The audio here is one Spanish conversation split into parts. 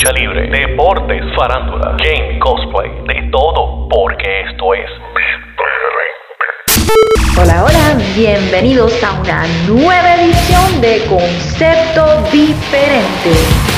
lucha libre, deportes, farándula, game, cosplay, de todo, porque esto es Hola, hola, bienvenidos a una nueva edición de Concepto Diferente.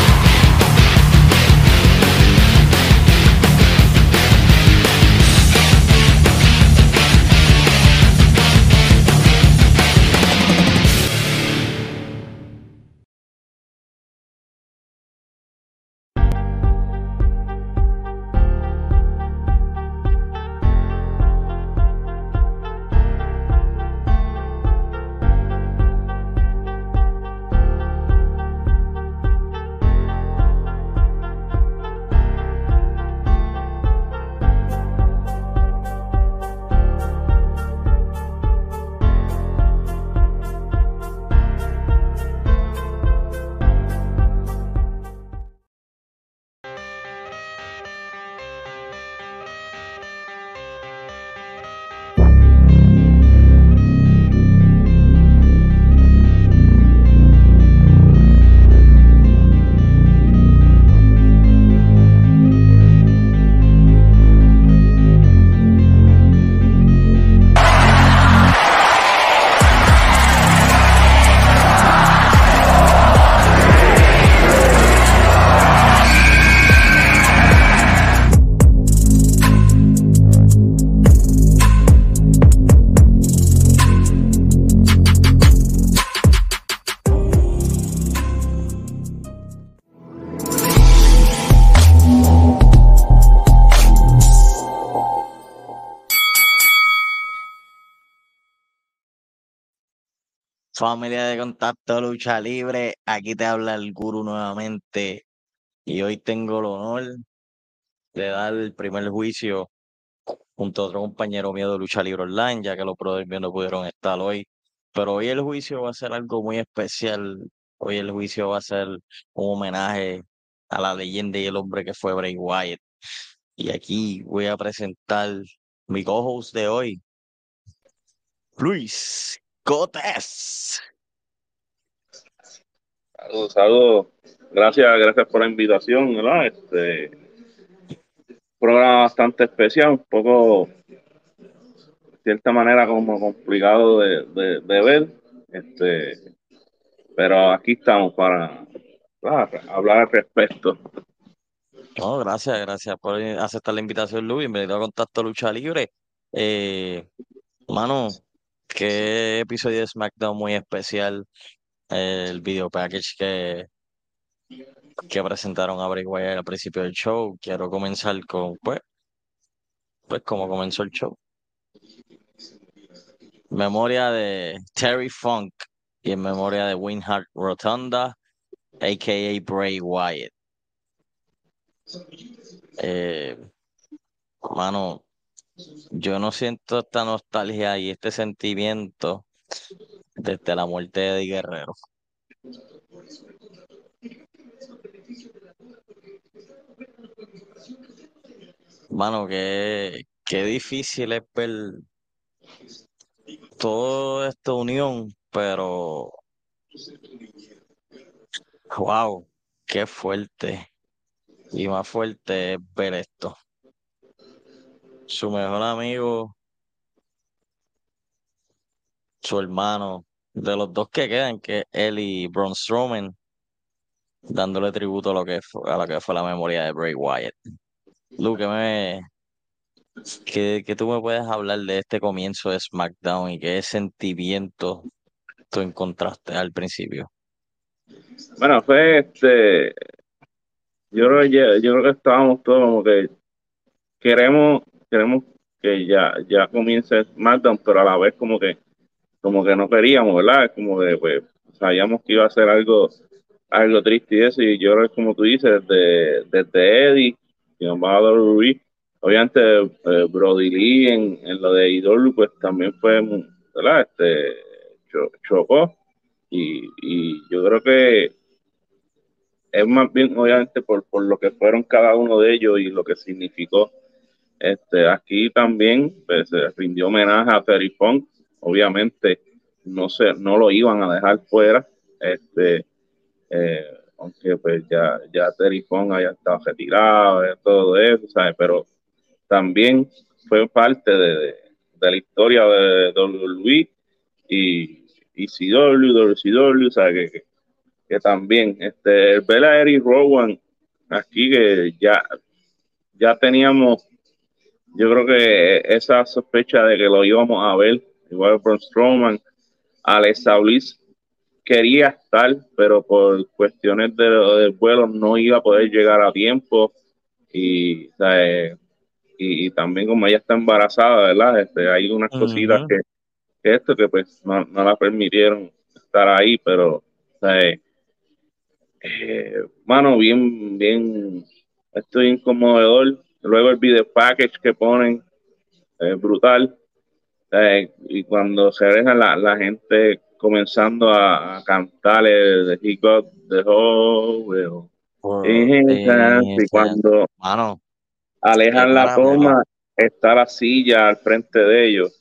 Familia de Contacto Lucha Libre, aquí te habla el guru nuevamente y hoy tengo el honor de dar el primer juicio junto a otro compañero mío de Lucha Libre Online, ya que los brothers no pudieron estar hoy. Pero hoy el juicio va a ser algo muy especial. Hoy el juicio va a ser un homenaje a la leyenda y el hombre que fue Bray Wyatt. Y aquí voy a presentar mi co-host de hoy, Luis Cotes. Saludos, saludos. Gracias, gracias por la invitación, ¿verdad? Este programa bastante especial, un poco de cierta manera como complicado de, de, ver. Este, pero aquí estamos para, hablar al respecto. No, gracias, gracias por aceptar la invitación, Luis. Bienvenido a Contacto Lucha Libre. Eh, mano, qué episodio de SmackDown muy especial. El video package que, que presentaron a Bray Wyatt al principio del show. Quiero comenzar con, pues, pues como comenzó el show. Memoria de Terry Funk y en memoria de Winhart Rotunda, a.k.a. Bray Wyatt. Eh, mano, yo no siento esta nostalgia y este sentimiento desde la muerte de Eddie Guerrero. Mano, qué, qué difícil es ver toda esta unión, pero wow, qué fuerte. Y más fuerte es ver esto su mejor amigo, su hermano, de los dos que quedan, que es él y Braun Strowman, dándole tributo a lo que fue, a lo que fue la memoria de Bray Wyatt. Luke, me, que, que tú me puedes hablar de este comienzo de SmackDown y qué sentimiento tú encontraste al principio. Bueno, fue este. Yo creo, yo creo que estábamos todos como que queremos queremos que ya, ya comience SmackDown, pero a la vez como que, como que no queríamos, ¿verdad? Como que pues, sabíamos que iba a ser algo, algo triste y eso, y yo creo que como tú dices, desde, desde Eddie, y Amado Ruiz, obviamente eh, Brody Lee en, en, lo de Idol, pues también fue, ¿verdad? Este, chocó, y, y yo creo que es más bien, obviamente, por, por lo que fueron cada uno de ellos y lo que significó este, aquí también pues, se rindió homenaje a Terry Funk. Obviamente no, se, no lo iban a dejar fuera. Este, eh, aunque pues ya, ya Terry Funk haya estado retirado, todo eso, ¿sabes? Pero también fue parte de, la historia de WWE y, y CW, WCW, ¿sabes? Que, que, también, este, ver Eric Rowan aquí, que ya, ya teníamos, yo creo que esa sospecha de que lo íbamos a ver, igual Braun Strowman, Alex Saulis quería estar, pero por cuestiones de, del vuelo no iba a poder llegar a tiempo. Y, y, también como ella está embarazada, ¿verdad? Este, hay unas cositas que, esto que pues no, la permitieron estar ahí, pero eh, mano, bien, bien, estoy inconmodador. Luego el video package que ponen, es brutal. y cuando se deja la, la gente comenzando a, cantar el He Got the Whole y cuando alejan la toma, está la silla al frente de ellos.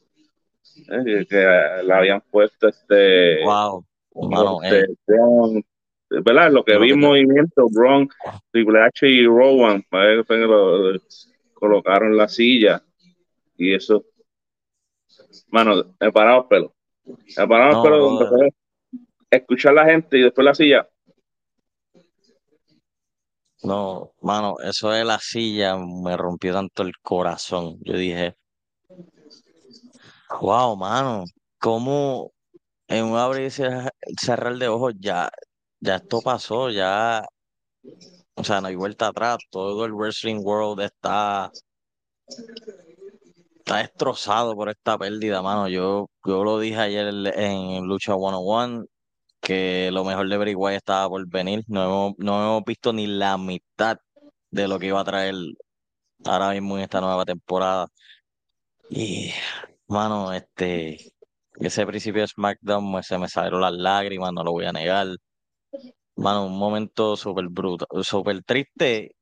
Eh, que la habían puesto este. Wow. Este, eh. ¿Verdad? Lo que vi en movimiento, Bron, Triple H y Rowan, colocaron la silla y eso. Mano, he parado pelo pero escuchar la gente y después la silla. No, mano, eso de la silla me rompió tanto el corazón. Yo dije, wow, mano, ¿cómo en un abrir y cerrar de ojos ya, ya esto pasó, ya, o sea, no hay vuelta atrás, todo el wrestling world está está destrozado por esta pérdida, mano. Yo, yo lo dije ayer en Lucha 101 que lo mejor de Bray estaba por venir. No hemos, no hemos visto ni la mitad de lo que iba a traer ahora mismo en esta nueva temporada. Y, mano, este, ese principio de SmackDown pues, se me salieron las lágrimas, no lo voy a negar. Mano, un momento súper bruto, súper triste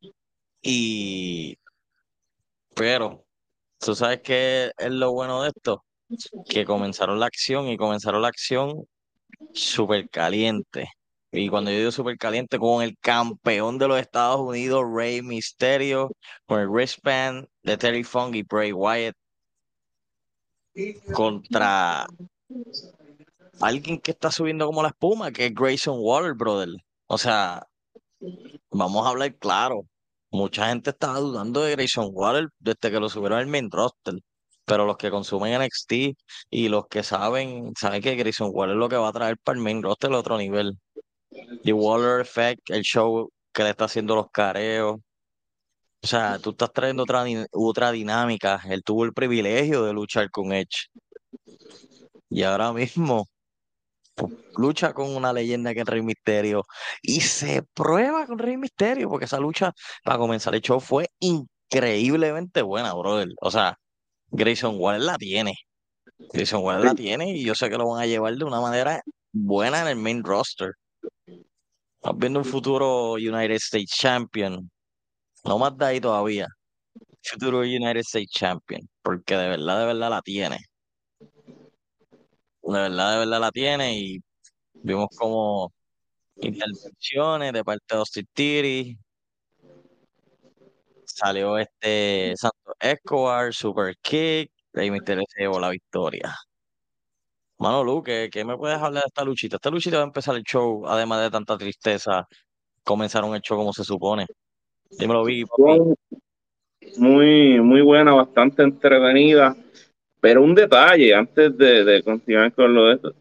y... Pero ¿Tú sabes qué es lo bueno de esto? Que comenzaron la acción y comenzaron la acción súper caliente. Y cuando yo digo súper caliente, con el campeón de los Estados Unidos, Rey Mysterio, con el wristband de Terry Funk y Bray Wyatt, contra alguien que está subiendo como la espuma, que es Grayson Waller, brother. O sea, vamos a hablar claro. Mucha gente estaba dudando de Grayson Waller desde que lo subieron al main roster. Pero los que consumen NXT y los que saben, saben que Grayson Waller es lo que va a traer para el main roster el otro nivel. The Waller Effect, el show que le está haciendo los careos. O sea, tú estás trayendo otra, otra dinámica. Él tuvo el privilegio de luchar con Edge. Y ahora mismo lucha con una leyenda que es Rey Misterio y se prueba con Rey Misterio porque esa lucha para comenzar el show fue increíblemente buena, brother. O sea, Grayson Waller la tiene. Grayson Waller la tiene y yo sé que lo van a llevar de una manera buena en el main roster. Estamos viendo un futuro United States Champion. No más de ahí todavía. Futuro United States Champion. Porque de verdad, de verdad la tiene de verdad, de verdad la tiene y vimos como intervenciones de parte de Austin. Salió este Santos Escobar, Super Kick, Rey Mysterio se llevó la victoria. Mano Luque, ¿qué me puedes hablar de esta luchita? Esta luchita va a empezar el show, además de tanta tristeza, comenzaron el show como se supone. Dímelo, vi. Muy, muy buena, bastante entretenida. Pero un detalle, antes de, continuar con lo de esto,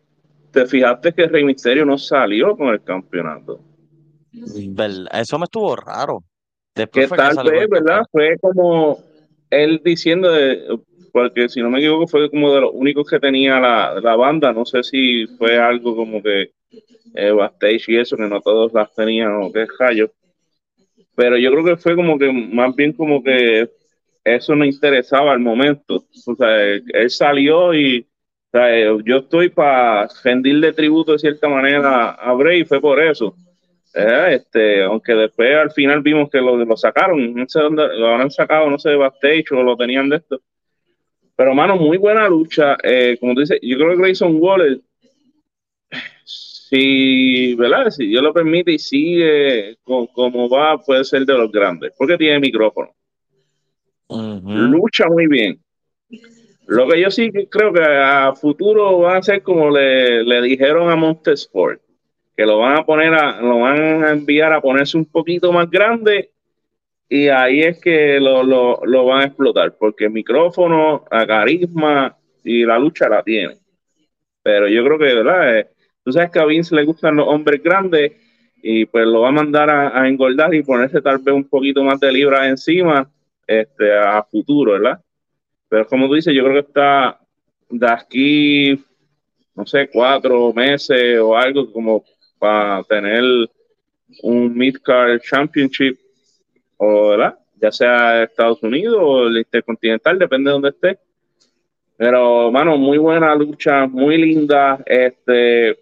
¿te fijaste que Rey Misterio no salió con el campeonato? Eso me estuvo raro. Después que tal vez, ¿verdad? Fue como él diciendo, de, porque si no me equivoco fue como de los únicos que tenía la, banda, no sé si fue algo como que eh, backstage y eso, que no todos las tenían o qué rayo. Pero yo creo que fue como que más bien como que eso no interesaba al momento. O sea, él salió y yo estoy para rendirle tributo de cierta manera a Bray fue por eso. Eh, este, aunque después al final vimos que lo, lo sacaron, no sé dónde lo habrán sacado, no sé, de backstage o lo tenían de esto. Pero, mano, muy buena lucha. Eh, como tú yo creo que Grayson Waller si, ¿verdad? Si Dios lo permite y sigue como va, puede ser de los grandes, porque tiene micrófono. Lucha muy bien. Lo que yo sí creo que a futuro va a ser como le, le dijeron a Montesport, que lo van a poner a, lo van a enviar a ponerse un poquito más grande y ahí es que lo, lo, lo van a explotar, porque micrófono, carisma y la lucha la tiene. Pero yo creo que, ¿verdad? Eh, tú sabes que a Vince le gustan los hombres grandes y pues lo va a mandar a, a engordar y ponerse tal vez un poquito más de libras encima este, a futuro, ¿verdad? Pero como tú dices, yo creo que está de aquí, no sé, cuatro meses o algo como para tener un Midcard Championship, o, ¿verdad? Ya sea Estados Unidos o el Intercontinental, depende de donde esté. Pero, mano, muy buena lucha, muy linda. Este,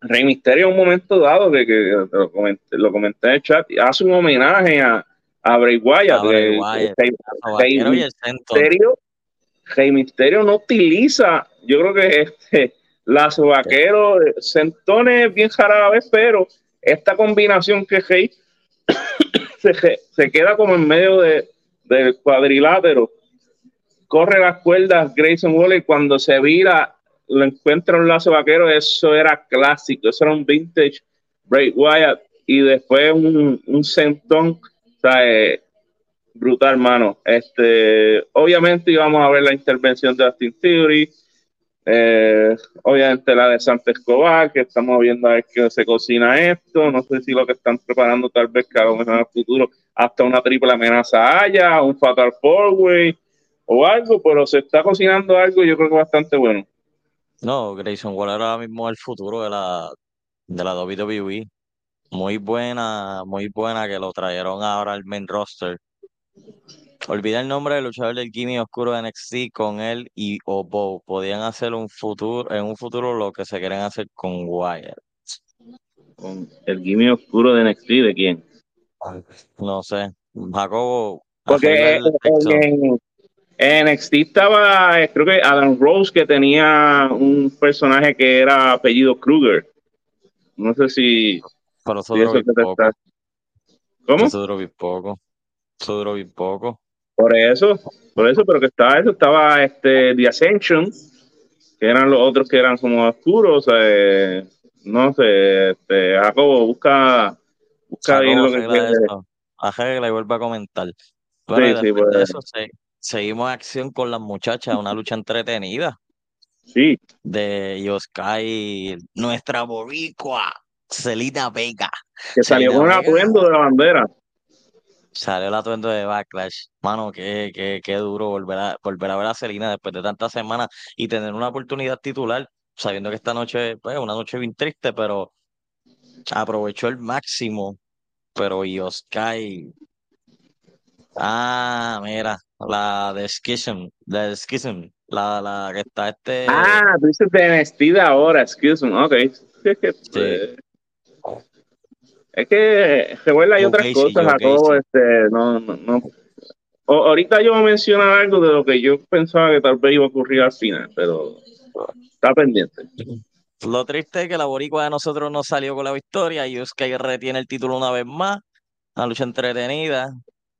Rey Misterio, en un momento dado, que, que lo, comenté, lo, comenté, en el chat, hace un homenaje a, a Bray Wyatt. Rey, Misterio, Rey Misterio no utiliza, yo creo que este Lazo Vaquero, Centones bien vez pero esta combinación que Rey se, se, queda como en medio de, del cuadrilátero, corre las cuerdas Grayson Waller cuando se vira lo encuentra un lazo vaquero, eso era clásico, eso era un vintage Bray Wyatt y después un, un centón eh, brutal, mano. Este, obviamente íbamos a ver la intervención de Austin Theory, eh, obviamente la de Santa Escobar, que estamos viendo a ver que se cocina esto. No sé si lo que están preparando tal vez que en el futuro hasta una triple amenaza haya, un fatal four way o algo, pero se está cocinando algo yo creo que bastante bueno. No, Grayson Waller ahora mismo es el futuro de la, de la WWE. Muy buena, muy buena que lo trajeron ahora al main roster. Olvida el nombre del luchador del Gimme Oscuro de NXT con él y Obo. Podían hacer un futuro, en un futuro lo que se quieren hacer con Wyatt. ¿Con el Gimme Oscuro de NXT de quién? No sé. Jacobo. Porque en, en, NXT estaba, creo que Adam Rose, que tenía un personaje que era apellido Kruger. No sé si. Pero eso duró poco. ¿Cómo? Eso duró poco. Eso duró poco. Por eso, por eso, pero que estaba eso, estaba este The Ascension, que eran los otros que eran como oscuros, eh, no sé, este, Jacobo, busca, busca bien lo que Arregla y vuelve a comentar. Bueno, sí, pues. de eso seguimos acción con las muchachas, una lucha entretenida. Sí. De Yoskai, nuestra boricua. Celina Vega. Que salió con un atuendo de la bandera. Salió el atuendo de Backlash. Mano, qué, qué, qué duro volver a, volver a ver a Celina después de tantas semanas y tener una oportunidad titular, sabiendo que esta noche es pues, una noche bien triste, pero aprovechó el máximo. Pero Yoskai. Ah, mira, la de Schism, la de Schism, la, la que está este. Ah, tú dices de NXT ahora, Schism, ok. Sí. Es que recuerda hay otras cosas, a todo este, no, no, no. ahorita yo voy a mencionar algo de lo que yo pensaba que tal vez iba a ocurrir al final, pero está pendiente. Lo triste es que la boricua de nosotros no salió con la victoria y Oscar retiene el título una vez más. Una lucha entretenida.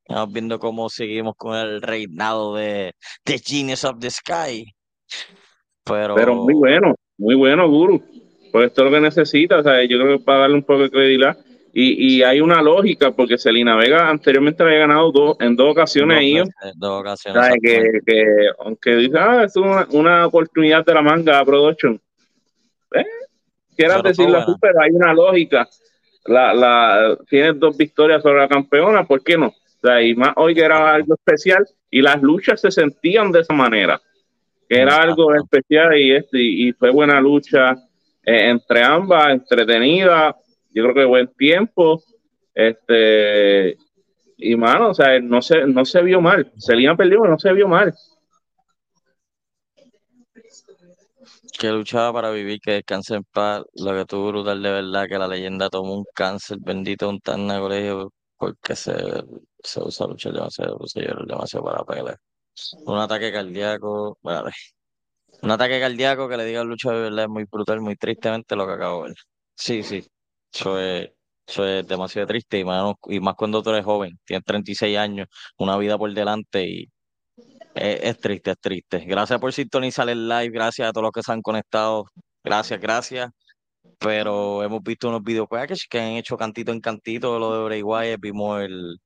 Estamos viendo cómo seguimos con el reinado de The Genius of the Sky. Pero, pero muy bueno, muy bueno, Guru. Pues esto es lo que necesita. O sea, yo creo que para darle un poco de credibilidad y, y, hay una lógica porque Selina Vega anteriormente había ganado dos, en dos ocasiones ahí. Dos ocasiones. Que, que, aunque diga, ah, es una, una, oportunidad de la manga production. Eh, quieras decirlo así, pero hay una lógica. La, la, tienes dos victorias sobre la campeona, ¿por qué no? O sea, y más hoy que era algo especial y las luchas se sentían de esa manera, que era algo especial y, este, y fue buena lucha eh, entre ambas, entretenida yo creo que buen tiempo. Este, y mano, o sea, no se, no se vio mal. Selina perdió, no se vio mal. Que luchaba para vivir, que descanse en paz. Lo que tuvo brutal de verdad, que la leyenda tomó un cáncer bendito, un tan colegio, porque se, se usa luchar demasiado, se demasiado para pelear. Un ataque cardíaco, vale. Un ataque cardíaco que le diga al lucha de verdad es muy brutal, muy tristemente lo que acabo de. Sí, sí. Eso es, eso es demasiado triste y más, y más cuando tú eres joven, tienes 36 años, una vida por delante y es, es triste, es triste. Gracias por sintonizar el live, gracias a todos los que se han conectado. Gracias, gracias. Pero hemos visto unos video packages que han hecho cantito en cantito de lo de Bray Wyatt. Vimos el,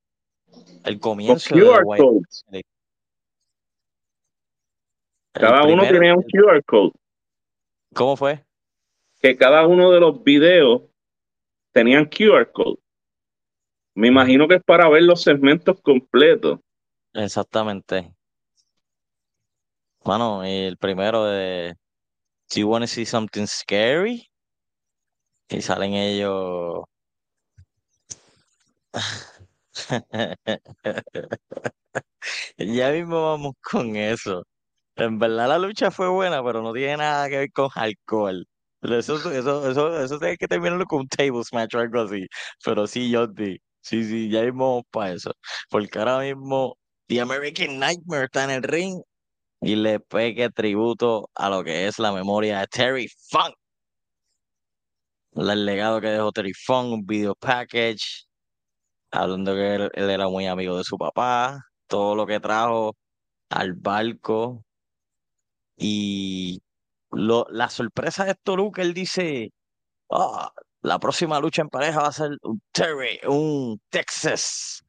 el comienzo de QR Wyatt. codes. El Cada uno tenía un QR code. ¿cómo fue? Que cada uno de los videos tenían QR code. Me imagino que es para ver los segmentos completos. Exactamente. Mano, el primero de Do you want to see something scary? Y salen ellos. Ya mismo vamos con eso. En verdad la lucha fue buena, pero no tiene nada que ver con alcohol. Eso, eso, eso, eso tiene que terminarlo con un table smash o algo así. Pero sí, Jordi. Sí, sí, ya vamos para eso. Porque ahora mismo The American Nightmare está en el ring y le pegue tributo a lo que es la memoria de Terry Funk. El legado que dejó Terry Funk, un video package, hablando que él, él era muy amigo de su papá, todo lo que trajo al barco y lo, la sorpresa de esto, Luke, él dice, "Ah, la próxima lucha en pareja va a ser un Terry, un Texas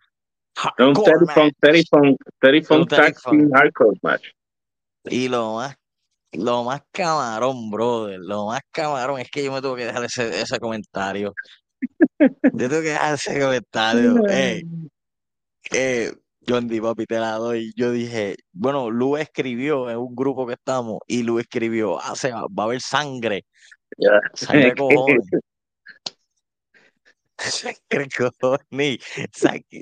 Un Terry match". Funk, Terry Funk, Terry Un Funk Terry Tag Team Funk. Hardcore Match. Y lo más, lo más camarón, brother, lo más camarón es que yo me tuve que dejar ese, ese comentario. Yo tuve que dejar ese comentario. Ey, eh, John D. Papi, te la doy. Yo dije, bueno, Lu escribió en un grupo que estamos y Lu escribió, ah, se va, va a haber sangre, Ya. sangre cojones. Sangre cojones.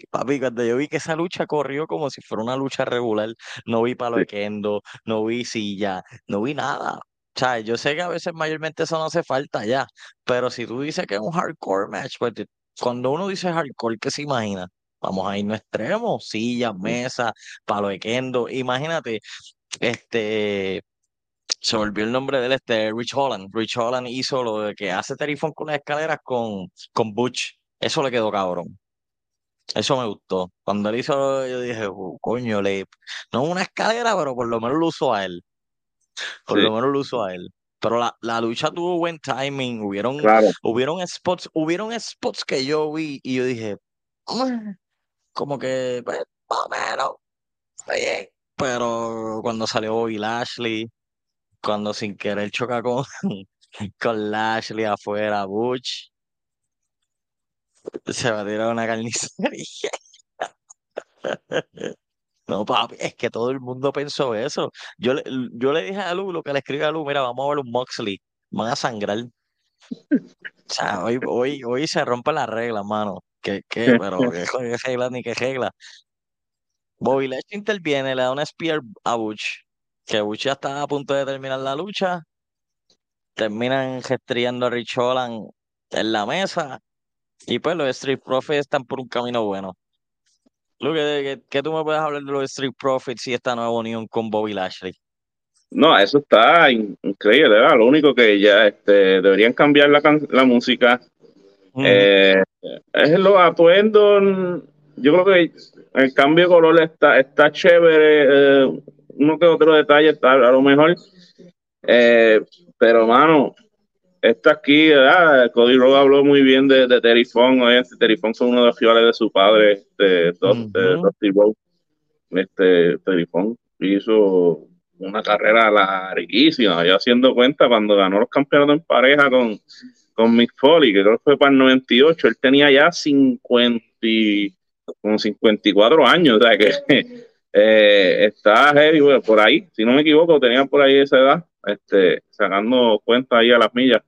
Papi, cuando yo vi que esa lucha corrió como si fuera una lucha regular, no vi palo de kendo, no vi silla, no vi nada. O sea, yo sé que a veces mayormente eso no hace falta ya, pero si tú dices que es un hardcore match, pues cuando uno dice hardcore, ¿qué se imagina? Vamos a irnos extremos, sillas, mesas, palo de kendo. Imagínate, este, se volvió el nombre del este, Rich Holland. Rich Holland hizo lo de que hace Terry Funk con las escaleras con, con Butch. Eso le quedó cabrón. Eso me gustó. Cuando él hizo, yo dije, "Uh, coño, le, no una escalera, pero por lo menos lo usó a él. Por Sí. lo menos lo usó a él. Pero la, la lucha tuvo buen timing. Hubieron, Claro. hubieron spots, hubieron spots que yo vi y yo dije, "Mm", como que, pues, más o menos, está. Pero cuando salió Bobby Lashley, cuando sin querer choca con, con Lashley afuera, Butch, se va a tirar una carnicería. No, papi, es que todo el mundo pensó eso. Yo le, yo le dije a Lu, lo que le escribí a Lu, mira, vamos a ver un Moxley, van a sangrar. O sea, hoy, hoy, hoy se rompe la regla, mano. ¿Qué, qué? Pero qué, regla ni qué regla. Bobby Lashley interviene, le da una spear a Butch, que Butch ya está a punto de terminar la lucha. Terminan gestriando a Rich Holland en la mesa. Y pues los Street Profits están por un camino bueno. Lu, ¿qué, tú me puedes hablar de los Street Profits y esta nueva unión con Bobby Lashley? No, eso está in- increíble, ¿verdad? Lo único que ya este, deberían cambiar la, la música. Eh, es los atuendos. Yo creo que el cambio de color está, está chévere. eh, uno que otro detalle está a lo mejor. Eh, pero, mano, está aquí, ¿verdad? Cody Rhodes habló muy bien de, de Terry Funk. Obviamente, Terry Funk son uno de los rivales de su padre, este. Dusty Rhodes. Este, Terry Funk hizo una carrera larguísima. Yo haciendo cuenta cuando ganó los campeonatos en pareja con, con Mick Foley, que creo que fue para el 98, él tenía ya 50, y- como 54 años, o sea que eh, está heavy, bueno, por ahí, si no me equivoco, tenía por ahí esa edad, este, sacando cuenta ahí a las millas.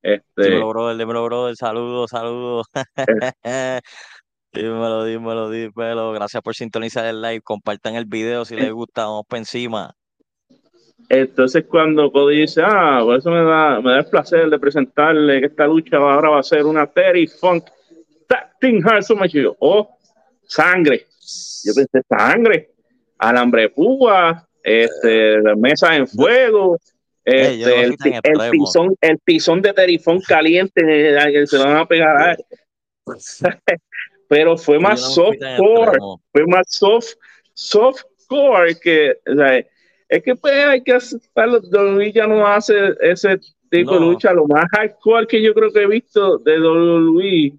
Este, Dímelo, brother, dímelo, brother. Saludos, saludos. Dímelo, dímelo, dímelo. Gracias por sintonizar el live. Compartan el video si les gusta. Vamos para encima. Entonces cuando Cody dice, ah, por eso me da, me da el placer de presentarle que esta lucha ahora va a ser una Terry Funk Tag Team Match. Y yo, oh, sangre. Yo pensé, sangre, alambre púa, este, mesas en fuego, Este, el, el extremo. pisón, el pisón de terifón caliente que se van a pegar. a- Pero fue más softcore, extremo. fue más soft, softcore que, o sea, es que pues hay que aceptar, WWE ya no hace ese tipo de lucha, lo más hardcore que yo creo que he visto de WWE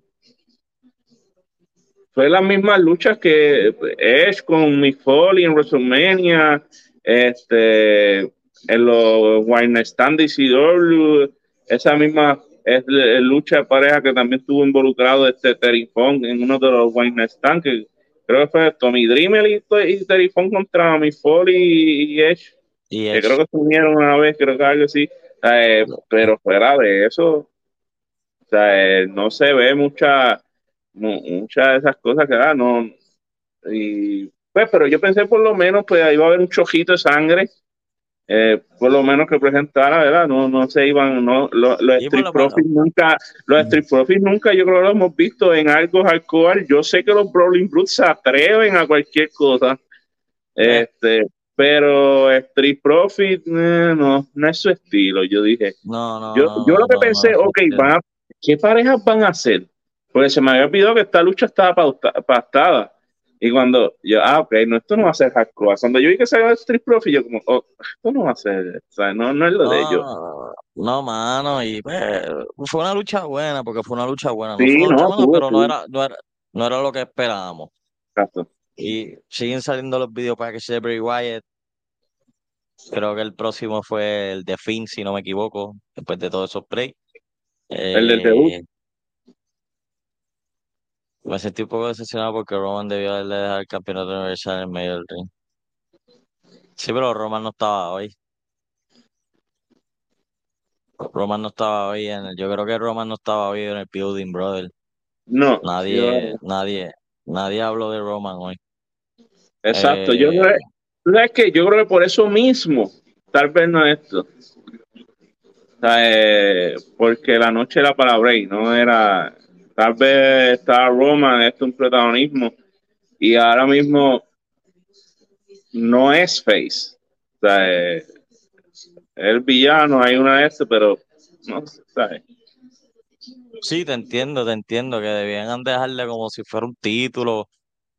fue las mismas luchas que Edge con Mick Foley en WrestleMania, este, en los Wine Stand CW, esa misma es la lucha de pareja que también estuvo involucrado este Terry Funk en uno de los Wine Stand, que creo que fue Tommy Dreamer y, y Terry Funk contra Mick Foley y, y Edge, Y que Edge, creo que se unieron una vez, creo que algo así, Eh, pero fuera de eso, o sea, eh, no se ve mucha, mu- muchas de esas cosas que da, no. Y, pues, pero yo pensé por lo menos, pues ahí va a haber un chojito de sangre, eh, por lo menos que presentara, ¿verdad? No, no se iban, no, lo- los por Street Profits nunca, los Street Profits nunca, yo creo que lo hemos visto en algo hardcore. Yo sé que los Brawling Brutes se atreven a cualquier cosa, Eh. este, pero Street Profit, eh, no, no es su estilo. Yo dije, no, no, yo, yo lo que pensé, ok, van a- ¿qué parejas van a hacer? Porque se me había olvidado que esta lucha estaba pauta- pactada. Y cuando yo, ah, ok, no, esto no va a ser hardcore. Cuando yo vi que salió Street Profit, yo como, oh, esto no va a ser, o sea, no, no es lo de ellos. No, no, mano, y pues, fue una lucha buena, porque fue una lucha buena. No Sí, fue una lucha no, buena, pero no era, no era, no era lo que esperábamos. Exacto. Y siguen saliendo los video packages de Bray Wyatt. Creo que el próximo fue el de Finn, si no me equivoco, después de todos esos breaks. El del debut. Eh, Me sentí un poco decepcionado porque Roman debió haberle dejado el campeonato universal en medio del ring. Sí, pero Roman no estaba hoy. Roman no estaba hoy en el, yo creo que Roman no estaba hoy en el building, brother. No, Nadie, yo- nadie, nadie habló de Roman hoy. exacto. Eh, Yo creo, ¿tú sabes qué? Yo creo que por eso mismo, tal vez no es esto. O sea, eh, porque la noche era para Bray, no era. Tal vez estaba Roman, es un protagonismo. Y ahora mismo no es face. O sea, eh, es el villano, hay una S, pero no sé, ¿sabes? Sí, te entiendo, te entiendo, que debían dejarle como si fuera un título,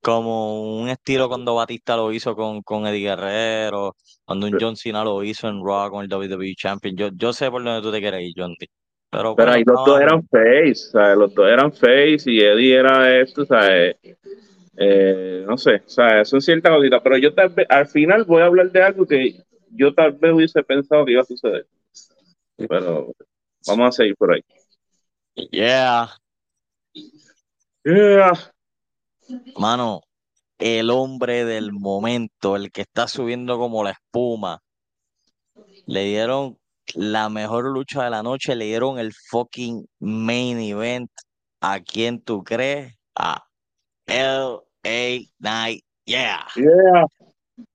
como un estilo cuando Batista lo hizo con, con Eddie Guerrero, cuando un. John Cena lo hizo en Raw con el WWE Champion. Yo, yo sé por dónde tú te quieres ir, John. Pero, ahí los dos eran face, ¿sabes? Los dos eran face y Eddie era esto, ¿sabes? Eh, no sé, o sea, son ciertas cositas, pero yo tal vez, al final voy a hablar de algo que yo tal vez hubiese pensado que iba a suceder. Pero vamos a seguir por ahí. Yeah, Yeah. mano, el hombre del momento, el que está subiendo como la espuma, le dieron la mejor lucha de la noche, le dieron el fucking main event. ¿A quién tú crees? A LA Knight. Yeah. Yeah.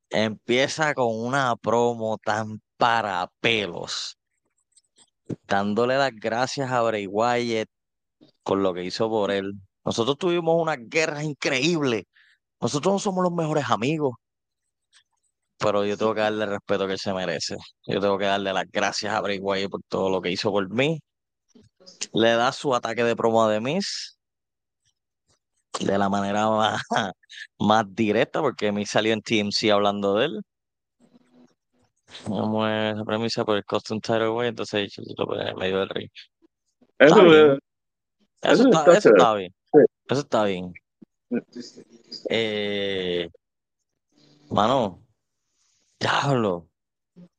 Empieza con una promo tan para pelos, dándole las gracias a Bray Wyatt por lo que hizo por él. Nosotros tuvimos una guerra increíble. Nosotros no somos los mejores amigos, pero yo tengo que darle el respeto que él se merece. Yo tengo que darle las gracias a Wyatt por todo lo que hizo por mí. Le da su ataque de promo a The Miz de la manera más, más directa, porque Miz salió en TMC hablando de él. Como esa premisa por el costume title way, entonces yo lo pone en medio del ring. Eso, Está bien. Eso Eso está, eso está bien. Eso está bien. Eh, mano, diablo.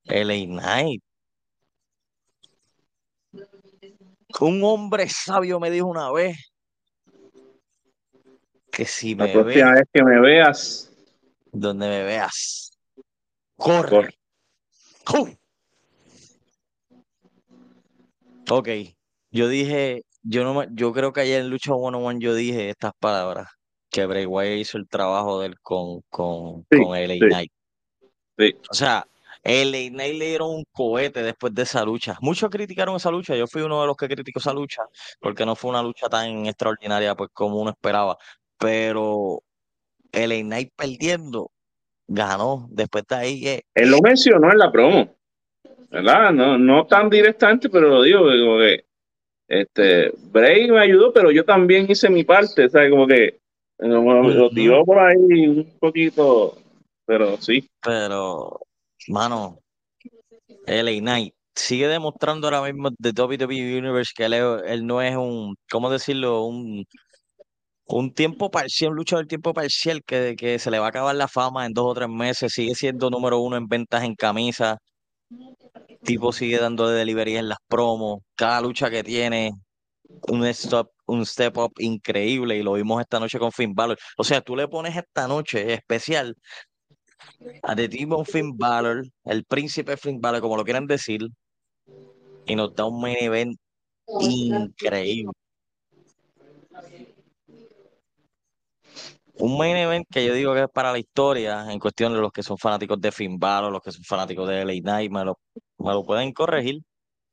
LA Knight. Un hombre sabio me dijo una vez que si la me próxima ves vez que me veas, donde me veas, corre. Corre. Ok, yo dije, yo no yo creo que ayer en Lucha One on One yo dije estas palabras, que Bray Wyatt hizo el trabajo de él con, con, Sí, con LA sí. Knight. Sí, O sea, LA Knight le dieron un cohete después de esa lucha. Muchos criticaron esa lucha, yo fui uno de los que criticó esa lucha, porque no fue una lucha tan extraordinaria pues como uno esperaba. Pero LA Knight perdiendo, ganó. Después de ahí, eh, él lo mencionó en la promo. ¿verdad? No, no tan directamente, pero lo digo, como que este, Bray me ayudó, pero yo también hice mi parte, ¿sabes? Como que lo tiró por ahí un poquito, pero sí. Pero, mano, LA Knight sigue demostrando ahora mismo de WWE Universe que él, no es un, ¿cómo decirlo? Un, un tiempo parcial, un luchador tiempo parcial que, que se le va a acabar la fama en dos o tres meses, sigue siendo número uno en ventas en camisa, tipo sigue dando de delivery en las promos, cada lucha que tiene, un stop, un step up increíble y lo vimos esta noche con Finn Balor. O sea, tú le pones esta noche especial a The Demon Finn Balor, el príncipe Finn Balor, como lo quieran decir, y nos da un main event increíble. Un main event que yo digo que es para la historia, en cuestión de los que son fanáticos de Finn Balor, los que son fanáticos de LA Knight, me lo, me lo pueden corregir.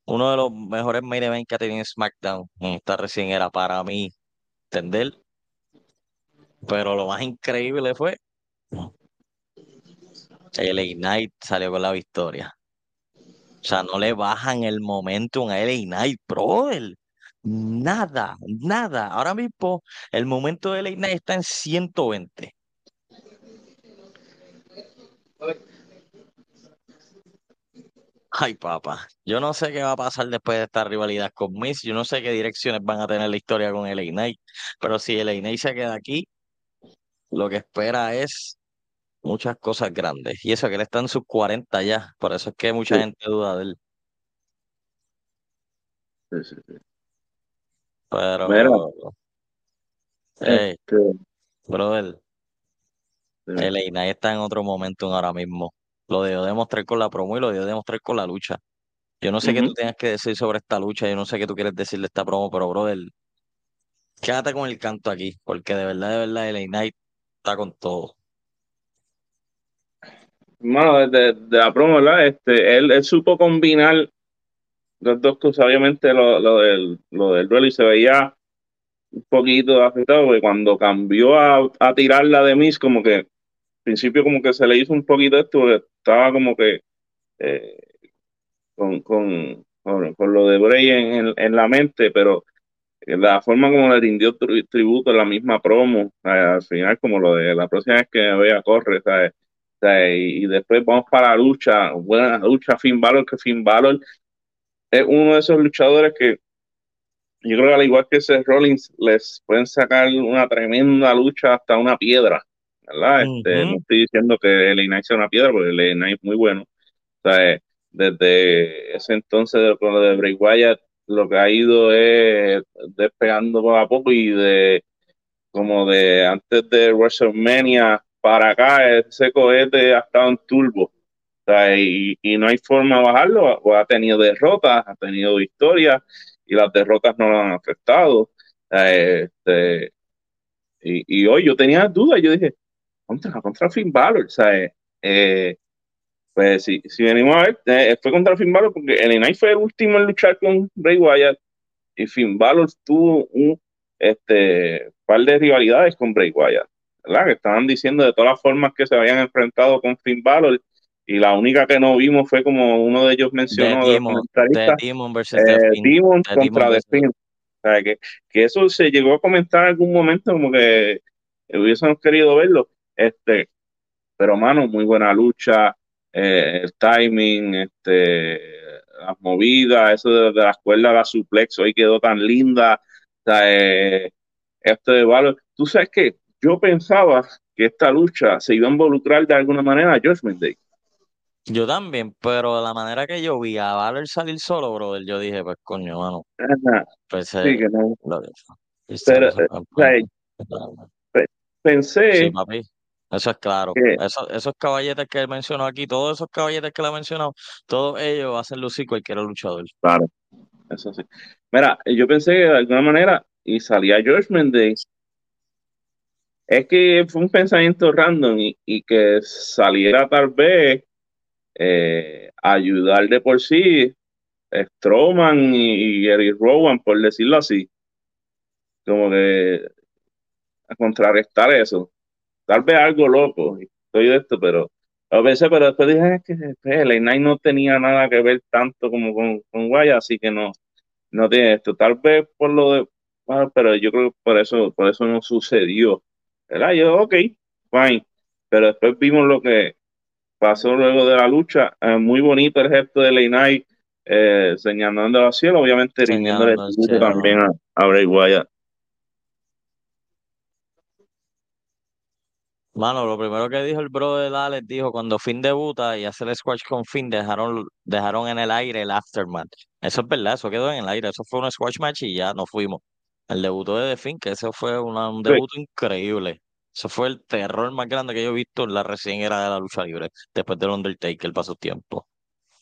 Uno de los mejores main events que ha tenido SmackDown en esta recién era para mí, entender. Pero lo más increíble fue LA Knight salió con la victoria. O sea, no le bajan el momento a LA Knight, brother. Nada, nada. Ahora mismo el momento de LA Knight está en 120. Ay, papá, yo no sé qué va a pasar después de esta rivalidad con Miss. Yo no sé qué direcciones van a tener la historia con LA Knight. Pero si LA Knight se queda aquí, lo que espera es muchas cosas grandes. Y eso que él está en sus 40 ya. Por eso es que mucha gente duda de él. Sí, sí, sí. Pero, Mira, hey, este, brother, Knight está en otro momento ahora mismo. Lo dio demostrar con la promo y lo dio demostrar con la lucha. Yo no sé qué tú tengas que decir sobre esta lucha, yo no sé qué tú quieres decir de esta promo, pero brother, quédate con el canto aquí, porque de verdad, de verdad, Knight está con todo. Mano, de, de la promo, ¿verdad? Este, él, él supo combinar las dos cosas. Obviamente lo, lo del, lo del duelo y se veía un poquito afectado, porque cuando cambió a, a tirarla de Miss, como que al principio como que se le hizo un poquito esto, porque estaba como que eh, con, con, con, lo de Bray en, en, en la mente, pero la forma como le rindió tri- tributo en la misma promo, ¿sabes? al final como lo de la próxima vez que vea corre, ¿sabes? Y, y después vamos para la lucha, buena lucha, Finn Balor, que Finn Balor es uno de esos luchadores que yo creo que al igual que Seth Rollins, les pueden sacar una tremenda lucha hasta una piedra, ¿verdad? Este, no estoy diciendo que el Knight sea una piedra, porque el Knight es muy bueno. O sea, desde ese entonces, de- con lo de Bray Wyatt, lo que ha ido es despegando poco a poco y de como de antes de WrestleMania para acá, ese cohete ha estado en turbo. O sea, y, y no hay forma de bajarlo, ha tenido derrotas, ha tenido victorias, y las derrotas no lo han afectado. Este, y, y hoy yo tenía dudas, yo dije, contra, contra Finn Balor, o sea, eh, pues si, si venimos a ver, eh, fue contra Finn Balor porque el Knight fue el último en luchar con Bray Wyatt, y Finn Balor tuvo un este, par de rivalidades con Bray Wyatt, ¿verdad? Que estaban diciendo de todas las formas que se habían enfrentado con Finn Balor, y la única que no vimos fue como uno de ellos The mencionó, de los Demon, The Demon versus eh, The. Demon The contra Demon The Fiend. O sea, que, que eso se llegó a comentar en algún momento, como que hubiésemos querido verlo. Este, pero mano, muy buena lucha, eh, el timing, este, las movidas, eso de, de las cuerdas a la suplex, hoy quedó tan linda. O sea, eh, este de Balor, tú sabes que yo pensaba que esta lucha se iba a involucrar de alguna manera a Judgment Day. Yo también, pero la manera que yo vi a Valor salir solo, brother, yo dije, pues coño, mano, Ajá, pues sí, eh, que no. lo que Pero, eso, eh, o sea, pe- Sí, pensé papi, eso es claro. que, Eso, esos caballetes que él mencionó aquí, todos esos caballetes que él ha mencionado, todos ellos hacen lucir cualquier luchador. claro, eso sí. Mira, yo pensé que de alguna manera, y salía Judgment Day, es que fue un pensamiento random y, que saliera tal vez eh, ayudar de por sí Strowman y, y Eric Rowan, por decirlo así, como que a contrarrestar eso. Tal vez algo loco, estoy de esto, pero Lo pensé, pero después dije que pues, LA Knight no tenía nada que ver tanto como con, con Guaya, así que no, no tiene esto. Tal vez por lo de, ah, pero yo creo que por eso, por eso no sucedió. ¿Verdad? Yo, ok, fine. Pero después vimos lo que pasó luego de la lucha. Eh, muy bonito el gesto de Knight eh, señalando al cielo, obviamente rindiéndole el tributo también a, a Bray Wyatt. Mano, lo primero que dijo el bro de Alex, dijo cuando Finn debuta y hace el squash con Finn, dejaron, dejaron en el aire el aftermatch. Eso es verdad, eso quedó en el aire, eso fue un squash match y ya nos fuimos. El debut de The que ese fue una- un Sí. debut increíble. Eso fue el terror más grande que yo he visto en la recién era de la lucha libre, después del Undertaker pasó tiempo.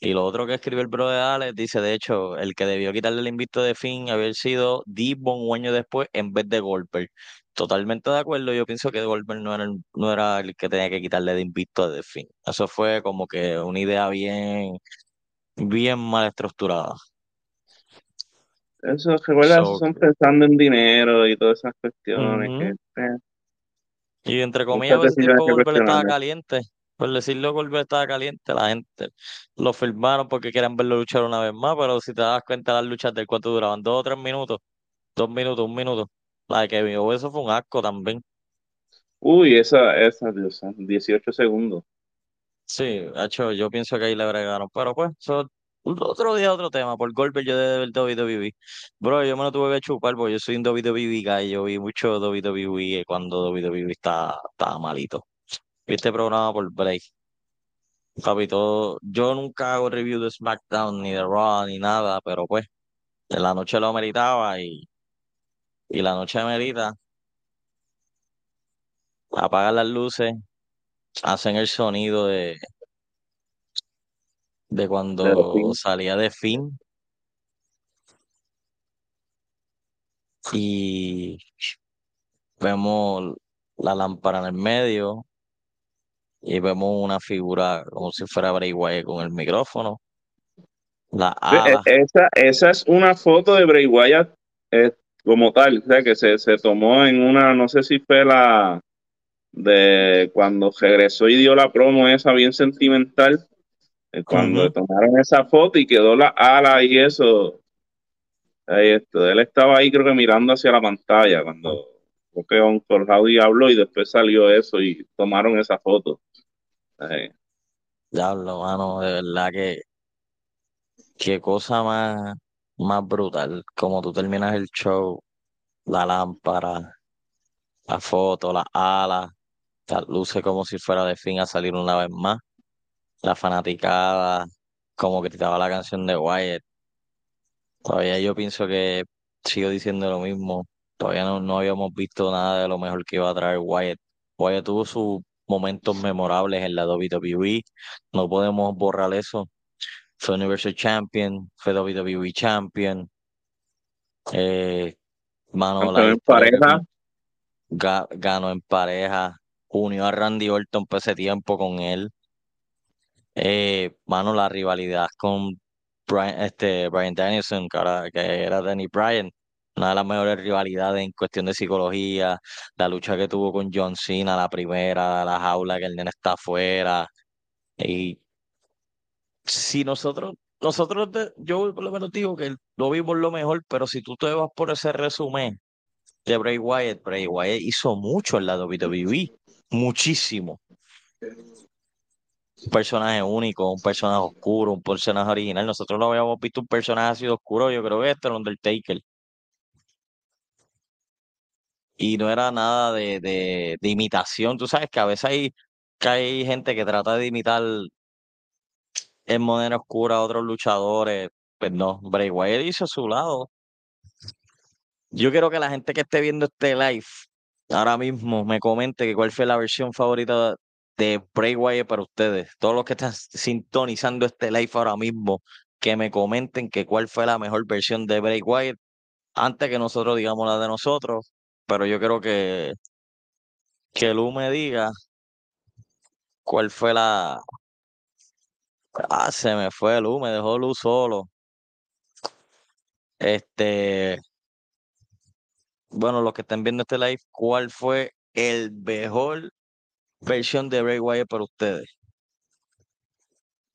Y lo otro que escribe el bro de Alex dice, de hecho, el que debió quitarle el invicto de Finn haber sido D-Von un año después en vez de Goldberg. Totalmente de acuerdo, yo pienso que Goldberg no era el, no era el que tenía que quitarle de invicto de Finn. Eso fue como que una idea bien, bien mal estructurada. Eso, recuerda, So, esos son pensando en dinero y todas esas cuestiones que eh, y entre comillas, por que Goldberg estaba caliente. Por decirlo, Goldberg estaba caliente, la gente lo firmaron porque querían verlo luchar una vez más, pero si te das cuenta, las luchas del cuánto duraban, dos o tres minutos. Dos minutos, un minuto. La de Kevin Owens, eso fue un asco también. Uy, esa, esa, Dios, santo, 18 segundos. Sí, hecho, yo pienso que ahí le bregaron. Pero pues, eso, otro día, otro tema. Por Goldberg yo de ver WWE. Bro, yo me lo tuve que chupar porque yo soy un WWE guy. Yo vi mucho WWE cuando WWE estaba, estaba malito. Vi este programa por Break. Papi, todo- yo nunca hago review de SmackDown, ni de Raw, ni nada, pero pues, en la noche lo ameritaba y, y la noche amerita. Apagan las luces, hacen el sonido de, de cuando salía de Finn. Y vemos la lámpara en el medio y vemos una figura como si fuera Bray Wyatt con el micrófono, la e-. Esa, esa es una foto de Bray Wyatt eh, como tal, o sea, que se, se tomó en una, no sé si fue la de cuando regresó y dio la promo esa bien sentimental, eh, cuando tomaron esa foto y quedó la ala y eso, ahí esto, él estaba ahí creo que mirando hacia la pantalla cuando creo que Uncle Howdy habló y después salió eso y tomaron esa foto. Eh, Diablo, mano, de verdad que qué cosa más, más brutal. Como tú terminas el show, la lámpara, la foto, la ala, las luces como si fuera de fin a salir una vez más. La fanaticada, como gritaba la canción de Wyatt. Todavía yo pienso que sigo diciendo lo mismo. Todavía no, no habíamos visto nada de lo mejor que iba a traer Wyatt. Wyatt tuvo sus momentos memorables en la WWE. No podemos borrar eso. Fue Universal Champion, fue WWE Champion. Eh, mano, la en pareja, ganó en pareja. Unió a Randy Orton por ese tiempo con él. Eh, mano, la rivalidad con Brian, este, Brian Danielson, que, ahora- que era Danny Bryan, una de las mejores rivalidades en cuestión de psicología, la lucha que tuvo con John Cena, la primera, la jaula que el nene está afuera. Y si nosotros, nosotros, yo por lo menos digo que lo vimos lo mejor, pero si tú te vas por ese resumen de Bray Wyatt, Bray Wyatt hizo mucho en la WWE, muchísimo. Un personaje único, un personaje oscuro, un personaje original. Nosotros no habíamos visto un personaje así de oscuro, yo creo que este era Undertaker. Y no era nada de, de, imitación. Tú sabes que a veces hay, que hay gente que trata de imitar en moneda oscura a otros luchadores. Pues no, Bray Wyatt hizo su lado. Yo quiero que la gente que esté viendo este live ahora mismo me comente que cuál fue la versión favorita de Bray Wyatt para ustedes. Todos los que están sintonizando este live ahora mismo, que me comenten que cuál fue la mejor versión de Bray Wyatt antes que nosotros digamos la de nosotros. Pero yo creo que, que Lu me diga cuál fue la... Ah, se me fue Lu, me dejó Lu solo. Este, bueno, los que están viendo este live, ¿cuál fue el mejor versión de Bray Wyatt para ustedes?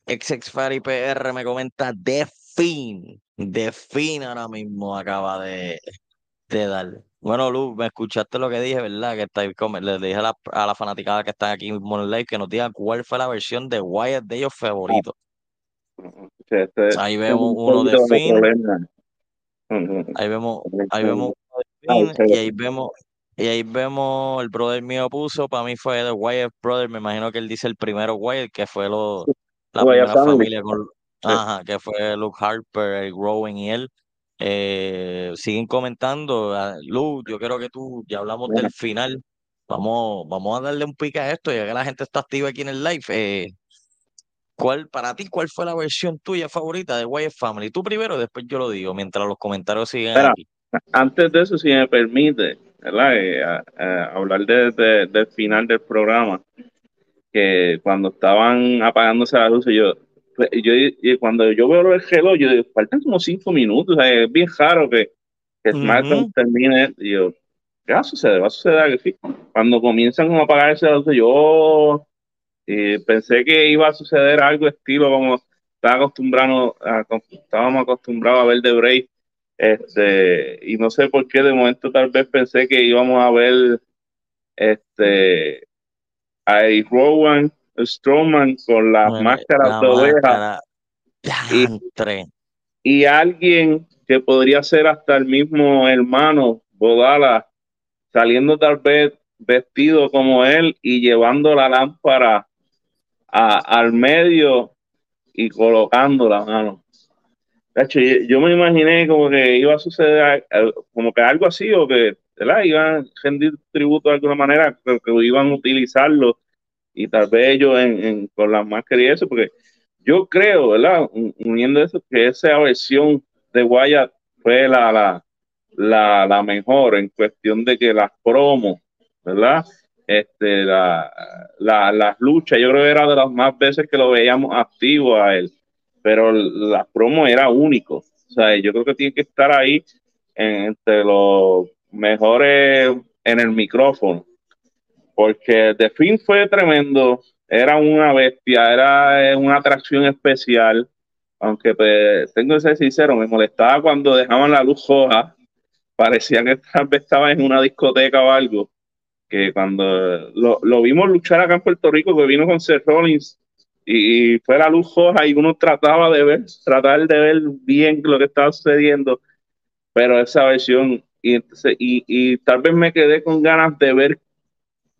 XX Fatty PR me comenta The Fin. The Fin ahora mismo acaba de, de dar. Bueno, Lu, me escuchaste lo que dije, ¿verdad? Que está, le dije a la, a la fanaticada que están aquí mismo en el live que nos digan cuál fue la versión de Wyatt de ellos favorito. Este, Ahí vemos un uno de Finn, ahí vemos, ahí vemos uno de Finn, y ahí vemos, y ahí vemos, el brother mío puso, para mí fue de Wyatt Brother, me imagino que él dice el primero Wyatt, que fue lo, la Wyatt primera Family. familia con, ajá, que fue Luke Harper, el Rowan y él. Eh, siguen comentando, ah, Lu, yo creo que tú, ya hablamos del final, vamos, vamos a darle un pique a esto, ya que la gente está activa aquí en el live. Eh, ¿Cuál, para ti, cuál fue la versión tuya favorita de Wyatt Family? Tú primero, después yo lo digo, mientras los comentarios siguen aquí. antes de eso, si me permite, ¿verdad? Eh, a- a hablar de- de- del final del programa, que cuando estaban apagándose las luces, yo, pues, yo cuando yo veo el reloj, yo digo, faltan como cinco minutos, o sea, es bien raro que, que SmackDown termine, y yo, ¿qué va a suceder? Va a suceder así. Cuando comienzan a apagarse las luces, yo eh, pensé que iba a suceder algo estilo como estaba acostumbrado, a- estábamos acostumbrados a ver de Bray, este, y no sé por qué de momento tal vez pensé que íbamos a ver este a Rowan, Strowman con las Bueno, máscaras la de oveja máscara, y, y alguien que podría ser hasta el mismo hermano Bodala saliendo tal vez vestido como él y llevando la lámpara a- al medio y colocándola, mano. Yo, me imaginé como que iba a suceder como que algo así o que ¿verdad? iban a rendir tributo de alguna manera, que, que iban a utilizarlo y tal vez ellos en, con las máscaras y eso, porque yo creo, ¿verdad? Un- Uniendo eso, que esa versión de Wyatt fue la, la, la, la mejor en cuestión de que las promos, ¿verdad? Este, la, la- las luchas, yo creo que era de las más veces que lo veíamos activo a él, pero las promos era único. O sea, yo creo que tiene que estar ahí en- entre los mejores en el micrófono porque The Fin fue tremendo, era una bestia, era eh, una atracción especial, aunque pues, tengo que ser sincero, me molestaba cuando dejaban la luz roja, parecía que tal estaba en una discoteca o algo, que cuando lo, lo vimos luchar acá en Puerto Rico, que vino con Seth Rollins, y, y fue la luz roja y uno trataba de ver, tratar de ver bien lo que estaba sucediendo, pero esa versión, y, entonces- y, y tal vez me quedé con ganas de ver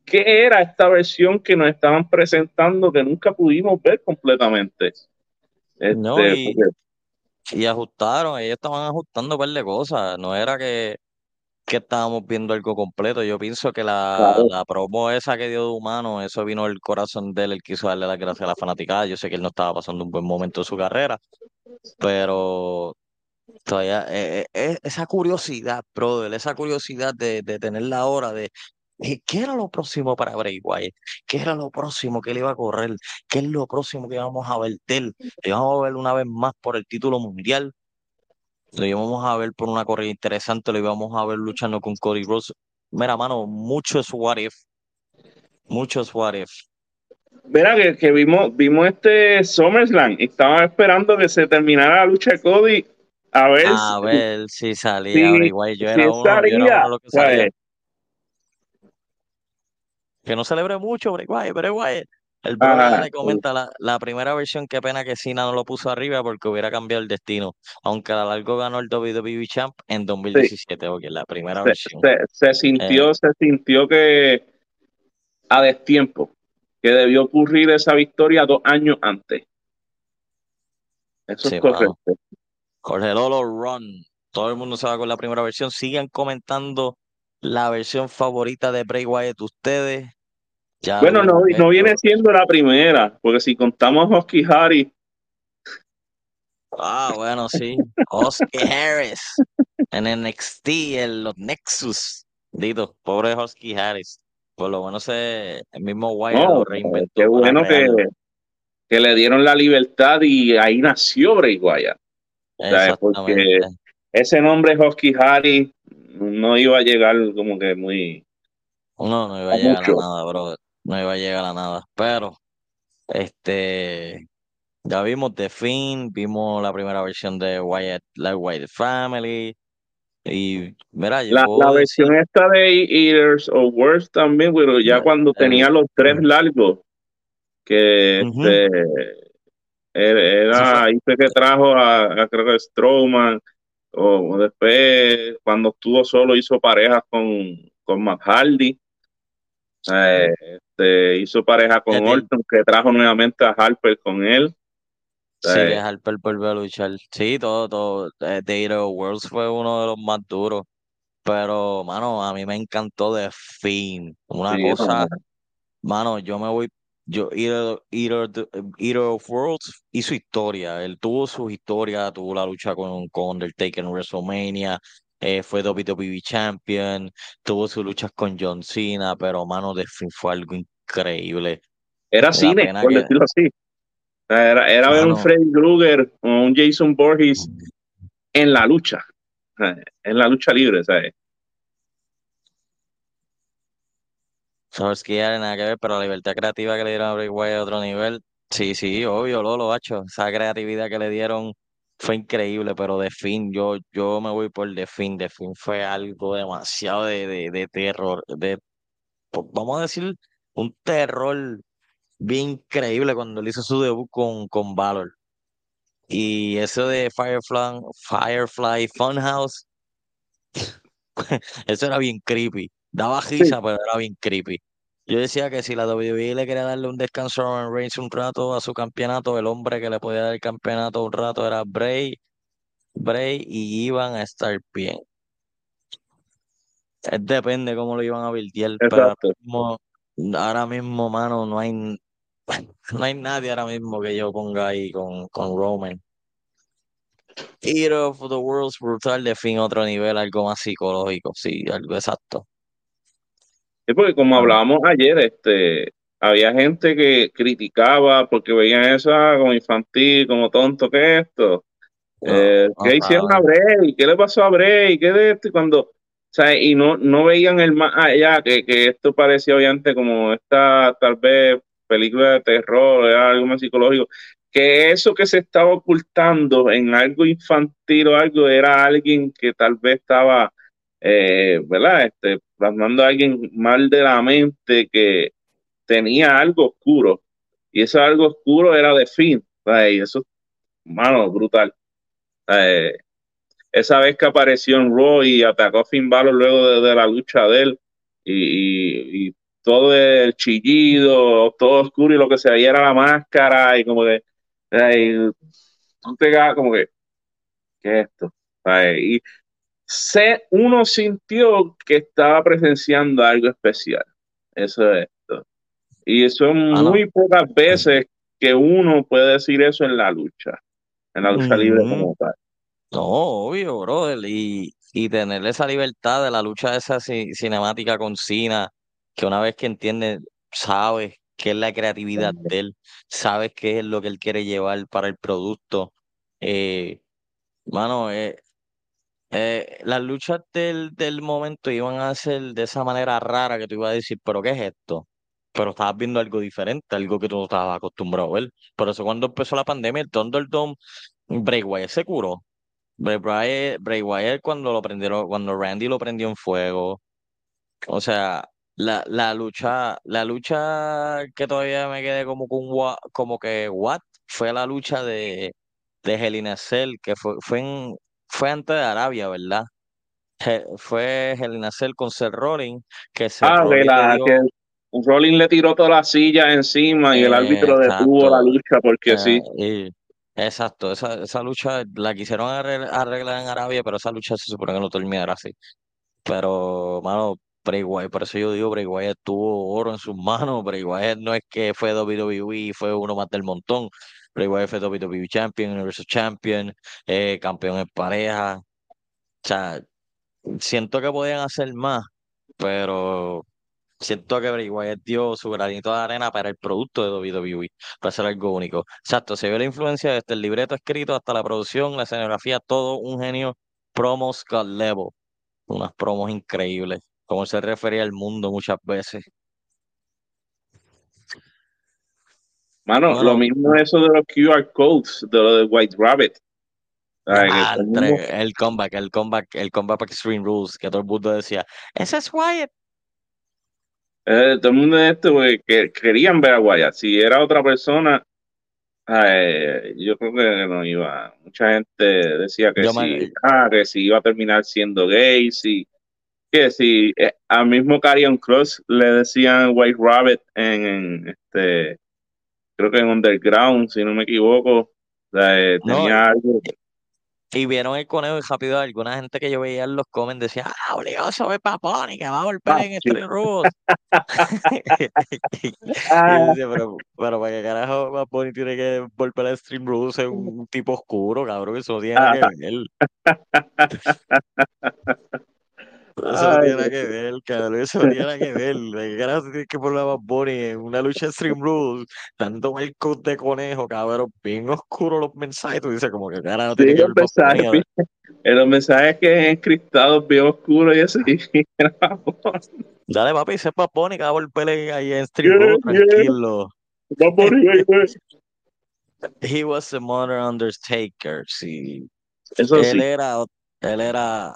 qué era esta versión que nos estaban presentando que nunca pudimos ver completamente. Este, No, y, porque- y ajustaron, ellos estaban ajustando un par de cosas, no era que, que estábamos viendo algo completo, yo pienso que la, Claro. la promo esa que dio de humano, eso vino del corazón de él, él quiso darle las gracias a la fanaticada, yo sé que él no estaba pasando un buen momento de su carrera, pero todavía eh, eh, eh, esa curiosidad, brother, esa curiosidad de, de tener la hora de qué era lo próximo para Bray Wyatt, qué era lo próximo que él iba a correr, qué es lo próximo que íbamos a ver de él, lo íbamos a ver una vez más por el título mundial, lo íbamos a ver por una corrida interesante, lo íbamos a ver luchando con Cody Rhodes. Mira, mano, muchos what if, muchos what if. Verá que, que vimos, vimos este SummerSlam y estaba esperando que se terminara la lucha de Cody a ver A ver si salía si- Wyatt. Yo si era uno, yo era uno salía. Que no celebre mucho, Bray Wyatt, Bray Wyatt. El Ajá, brother le sí. comenta la, la primera versión, qué pena que Cena no lo puso arriba porque hubiera cambiado el destino. Aunque a la largo ganó el WWE Champ en 2017, ok, la primera Se, versión. se- se sintió, se sintió que a destiempo, que debió ocurrir esa victoria dos años antes. Eso Sí, es mano. correcto. Jorge Lolo Run. Todo el mundo se va con la primera versión. Sigan comentando la versión favorita de Bray Wyatt ustedes. Ya Bueno, no, no viene siendo la primera, porque si contamos a Husky Harry, Ah, bueno, sí. Husky Harris en NXT, en los Nexus. Dito, pobre Husky Harris. Por lo menos se, el mismo Wyatt no, lo reinventó qué bueno que, que le dieron la libertad y ahí nació Bray Wyatt. ¿sabes? Porque ese nombre Husky Harry no iba a llegar como que muy... No, no iba a a llegar a mucho. nada, bro. No iba a llegar a nada. Pero, este, Ya vimos The Fiend, vimos la primera versión de Wyatt, la Wyatt Family. Y mira, yo La, la decir, versión esta de Eaters of Words también, pero ya eh, cuando tenía el- los tres largos, que este, era, Eso era- ahí fue que trajo a, a creo que Strowman, o, o después cuando estuvo solo hizo parejas con, con Matt Hardy, eh, este, hizo pareja con Orton, que trajo nuevamente a Harper con él. Sí, Eh, que Harper volvió a luchar. Sí, todo, todo. eh, The Worlds fue uno de los más duros. Pero, mano, a mí me encantó The Fiend. Una sí, cosa, no, mano, yo me voy. Yo, Eater, Eater, Eater of Worlds hizo historia. Él tuvo su historia, tuvo la lucha con, con Undertaker en WrestleMania. Eh, fue WWE Champion, tuvo sus luchas con John Cena, pero mano, The Fiend fue algo increíble. era La cine, por que, decirlo así. Era, era ver un Freddy Krueger o un Jason Voorhees en la lucha, en la lucha libre, ¿sabes? Sabes que ya nada que ver, pero la libertad creativa que le dieron a Bray Wyatt a otro nivel, sí, sí, obvio, Lolo, hacho. Esa creatividad que le dieron fue increíble, pero de fin, yo, yo me voy por de fin, de fin fue algo demasiado de, de, de terror, de, pues, vamos a decir, un terror bien increíble cuando él hizo su debut con, con Valor. Y eso de Firefly, Firefly Funhouse, eso era bien creepy. Daba Sí, risa, pero era bien creepy. Yo decía que si la WWE le quería darle un descanso a Roman Reigns un rato a su campeonato, el hombre que le podía dar el campeonato un rato era Bray, Bray y iban a estar bien. Es depende cómo lo iban a buildear, pero ahora mismo, ahora mismo, mano, no hay, no hay nadie ahora mismo que yo ponga ahí con, con Roman. Eater of the Worlds brutal de fin otro nivel, algo más psicológico, sí, algo exacto. Es porque como Ah, hablábamos ayer, este, había gente que criticaba porque veían eso ah, como infantil, como tonto, ¿qué es esto? no, Eh, ¿qué hicieron a. Bray? ¿Qué le pasó a Bray? ¿Qué de esto? Y cuando, o sea, y no, no veían el más allá, que, que esto parecía obviamente como esta tal vez película de terror, era algo más psicológico, que eso que se estaba ocultando en algo infantil o algo era alguien que tal vez estaba, eh, ¿verdad? Este, plasmando a alguien mal de la mente que tenía algo oscuro. Y ese algo oscuro era de fin. Y eso, mano, brutal. Eh, esa vez que apareció en Raw y atacó a Finn Balor luego de, la lucha de él y, todo el chillido, todo oscuro y lo que se veía era la máscara y como que ¿qué es esto? Y se, uno sintió que estaba presenciando algo especial. Eso es esto. Y son Ah, no. muy pocas veces que uno puede decir eso en la lucha, en la lucha libre Ujú. como tal. No, obvio, brother. Y, y tener esa libertad de la lucha esa ci- cinemática con Cena, que una vez que entiendes, sabes qué es la creatividad de él, sabes qué es lo que él quiere llevar para el producto. Eh, mano, eh, eh, las luchas del, del momento iban a ser de esa manera rara que tú ibas a decir, pero ¿qué es esto? Pero estabas viendo algo diferente, algo que tú no estabas acostumbrado a ver. Por eso cuando empezó la pandemia, el Thunderdome, Bray Wyatt se curó. Bray Bray Wyatt cuando lo prendieron, cuando Randy lo prendió en fuego. O sea, la, la lucha, la lucha que todavía me quedé como como que what fue la lucha de, de Hell Cell, que fue, fue en, fue antes de Arabia, ¿verdad? Je- fue a Cell con Seth Rollins, que Seth Ah, Rollins le la, que Rolling le tiró toda la silla encima y el eh, árbitro detuvo la lucha porque eh, sí. y- exacto, esa, esa lucha la quisieron arregl- arreglar en Arabia, pero esa lucha se supone que no terminará así. Pero, mano, Bray Wyatt, por eso yo digo, Bray Wyatt tuvo oro en sus manos. Bray Wyatt no es que fue WWE y fue uno más del montón. Fue WWE Champion, Universal Champion, eh, campeón en pareja. O sea, siento que podían hacer más, pero siento que Bray Wyatt dio su granito de arena para el producto de WWE, para hacer algo único. Exacto, se ve la influencia desde el libreto escrito hasta la producción, la escenografía, todo un genio promo Scott Level unas promos increíbles, como se refería al mundo muchas veces. Mano, Bueno. lo mismo eso de los QR codes, de lo de White Rabbit. Ay, Ah, el mundo- el comeback, el comeback, el comeback Extreme Rules, que todo el mundo decía, ese es Wyatt. eh, todo el mundo de esto, pues, que querían ver a Wyatt. Si era otra persona, ay, yo creo que no iba. Mucha gente decía que Yo sí, me- ah, que si iba a terminar siendo gay, si, que si eh, al mismo Carrion Cross le decían White Rabbit en, en, este, creo que en Underground, si no me equivoco. O sea, eh, No, tenía algo. Y vieron el conejo y rápido alguna gente que yo veía en los comments decía, ah, obligado se ve Paponi, que va a golpear Ah, en sí. Street Rules. y Ah, pero, pero para qué carajo Paponi tiene que golpear en Street Rules es un tipo oscuro, cabrón, eso no tiene nada que ver. Eso no tiene nada que ver, cabrón, eso no tiene nada que ver. ¿De qué carajo se tiene que poner a Bad Bunny en una lucha de Stream Rules, dando el coat de conejo, cabrón, bien oscuro los mensajes? Tú dices, como que carajo Sí, tiene que los ver Bunny, mensajes, en los mensajes que encriptados bien oscuros y así. Dale, papi, ese es Bad Bunny que a volver ahí en Stream Yeah, Rules, yeah. tranquilo. Bad Bunny. He was a modern Undertaker, sí. Eso Él sí. era, él era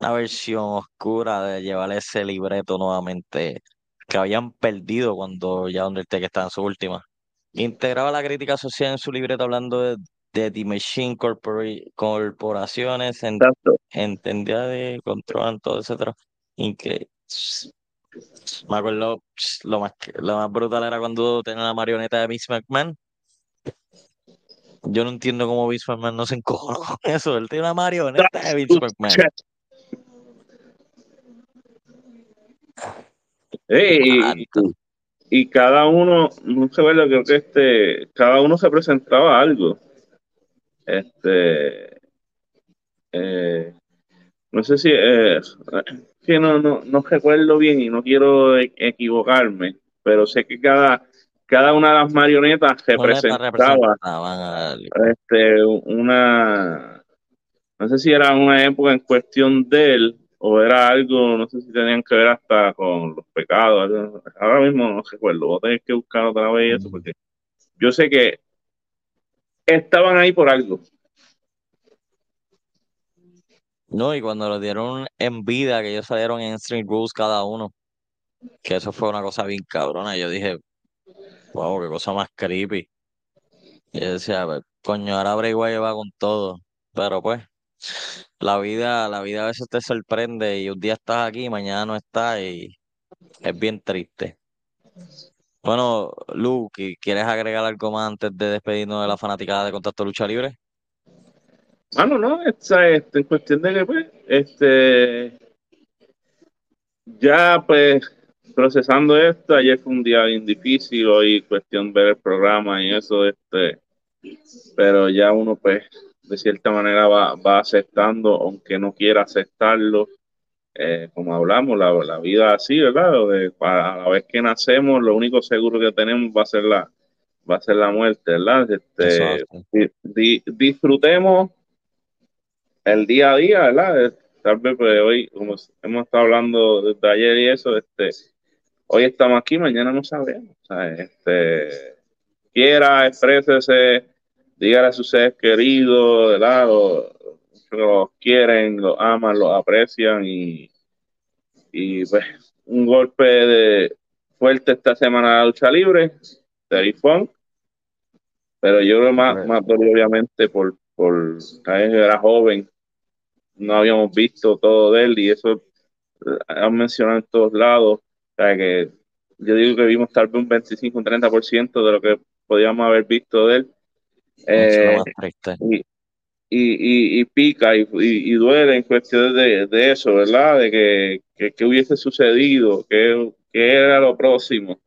una versión oscura de llevar ese libreto nuevamente que habían perdido cuando ya Undertaker estaba en su última. Integraba la crítica social en su libreto hablando de, de The Machine Corpora- Corporaciones, en- Exacto. entendía de controlan todo, etcétera. Incre- Me acuerdo, lo más, lo más brutal era cuando tenía la marioneta de Vince McMahon. Yo no entiendo cómo Vince McMahon no se encojonó con eso. Él tiene una marioneta de Vince McMahon. Y, cada uno, no sé ver, creo que este, cada uno se presentaba algo. Este, eh, no sé si, eh, que no, no, no recuerdo bien y no quiero e- equivocarme, pero sé que cada, cada una de las marionetas representaba este, una, no sé si era una época en cuestión de él o era algo, no sé si tenían que ver hasta con los pecados, algo- ahora mismo no recuerdo, voy a tener que buscar otra vez eso porque yo sé que estaban ahí por algo. No, y cuando lo dieron en vida, que ellos salieron en Street Rules cada uno, que eso fue una cosa bien cabrona. Yo dije, wow, qué cosa más creepy. Y yo decía, "Pues, coño, ahora Bray Wyatt va con todo. Pero pues, la vida, la vida a veces te sorprende y un día estás aquí, mañana no estás y es bien triste. Bueno, Luke, ¿quieres agregar algo más antes de despedirnos de la fanaticada de Contacto Lucha Libre? Mano, no, esta, este, en cuestión de que, pues, este, ya, pues, procesando esto, ayer fue un día bien difícil, hoy cuestión ver el programa y eso, este, pero ya uno, pues, de cierta manera va, va aceptando, aunque no quiera aceptarlo, eh, como hablamos, la, la vida así, ¿verdad? De- a la vez que nacemos, lo único seguro que tenemos va a ser la, va a ser la muerte, ¿verdad? Este, Exacto. di- di- disfrutemos el día a día, ¿verdad? Eh, Tal vez pues, hoy, como hemos estado hablando desde ayer y eso, este, hoy estamos aquí, mañana no sabemos. O sea, este, quiera, exprésese, dígale a sus seres queridos, ¿verdad? Los, los quieren, los aman, los aprecian y, y pues un golpe de fuerte esta semana de la lucha libre, Terry Funk, pero yo creo más, más obviamente por, por que era joven, no habíamos visto todo de él y eso eh, han mencionado en todos lados, o sea que yo digo que vimos tal vez un 25, un 30% de lo que podíamos haber visto de él. Eh, y, y, y, pica y, y, duele en cuestión de, de eso, ¿verdad? De que, que, que hubiese sucedido, que, que, era lo próximo.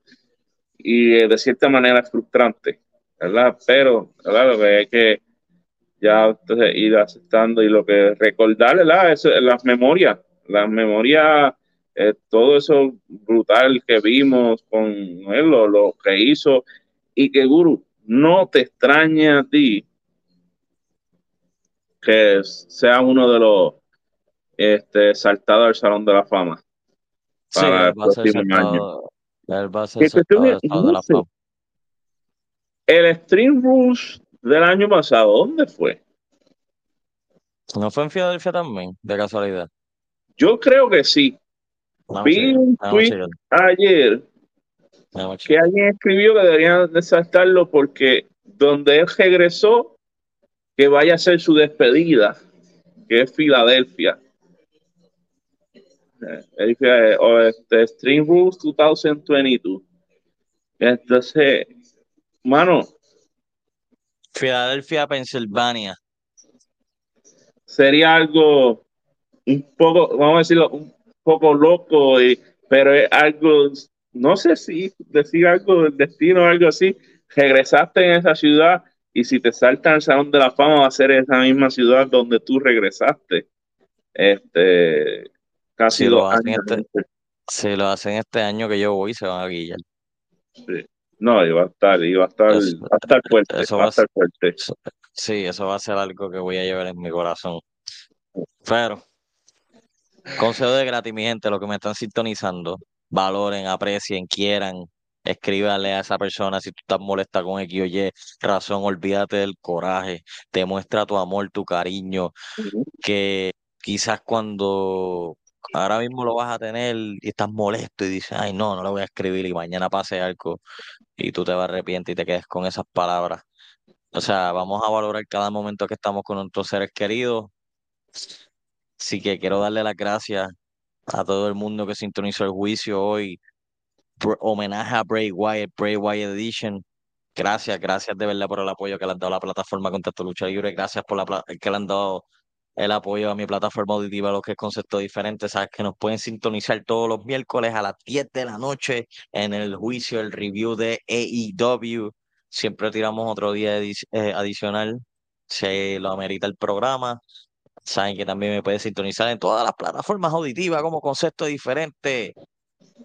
Y eh, de cierta manera es frustrante, ¿verdad? Pero, ¿verdad? Lo que hay que ya entonces, ir aceptando y lo que recordar, ¿verdad? Es, las memorias, las memorias, eh, todo eso brutal que vimos con él, lo, lo que hizo, y que Guru no te extrañe a ti que sea uno de los este, saltados al Salón de la Fama. Para el próximo año. saltado, él va a ser Que saltado cuestión del es- Estado de no la sé. Fama. el Stream Rules del año pasado, ¿dónde fue? ¿No fue en Filadelfia también, de casualidad? Yo creo que sí. Vi un tweet ayer que alguien escribió que deberían de saltarlo porque donde él regresó, que vaya a ser su despedida, que es Filadelfia. Eh, él dice, o este, Stream Rules 2022. Entonces, mano, Filadelfia, Pensilvania. sería algo un poco, vamos a decirlo, un poco loco, y, pero es algo, no sé si decir algo del destino o algo así. Regresaste en esa ciudad y si te saltan el Salón de la Fama va a ser esa misma ciudad donde tú regresaste. Este, casi Si lo dos hacen años este, si lo hacen este año que yo voy, se van a guillar. Sí. No, iba a estar, iba a estar, Eso, va a estar fuerte, eso va va a estar fuerte. Eso- Sí, eso va a ser algo que voy a llevar en mi corazón. Pero, consejo de gratis, mi gente, lo que me están sintonizando, valoren, aprecien, quieran, escríbale a esa persona si tú estás molesta con X o Y razón, olvídate del coraje, demuestra tu amor, tu cariño, que quizás cuando ahora mismo lo vas a tener y estás molesto y dices, ay, no, no le voy a escribir y mañana pase algo y tú te vas a arrepentir y te quedes con esas palabras. O sea, vamos a valorar cada momento que estamos con nuestros seres queridos. Así que quiero darle las gracias a todo el mundo que sintonizó el juicio hoy. Homenaje a Bray Wyatt, Bray Wyatt Edition. Gracias, gracias de verdad por el apoyo que le han dado a la plataforma Contacto Lucha Libre. Gracias por la que le han dado el apoyo a mi plataforma auditiva, lo que es concepto diferente. Sabes que nos pueden sintonizar todos los miércoles a las 10 de la noche en el juicio, el review de AEW. Siempre tiramos otro día eh, adicional. Se lo amerita el programa. Saben que también me pueden sintonizar en todas las plataformas auditivas como concepto diferente.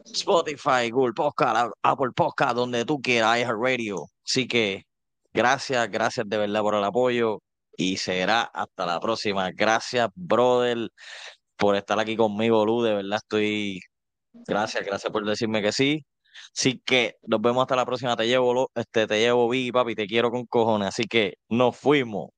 Spotify, Google Podcast, Apple Podcast, donde tú quieras, iHeartRadio. Así que gracias, gracias de verdad por el apoyo y será hasta la próxima. Gracias, brother, por estar aquí conmigo, Lu. De verdad estoy. Gracias, gracias por decirme que sí. Así que nos vemos hasta la próxima. Te llevo, este, te llevo, Biggie, papi, te quiero con cojones. Así que nos fuimos.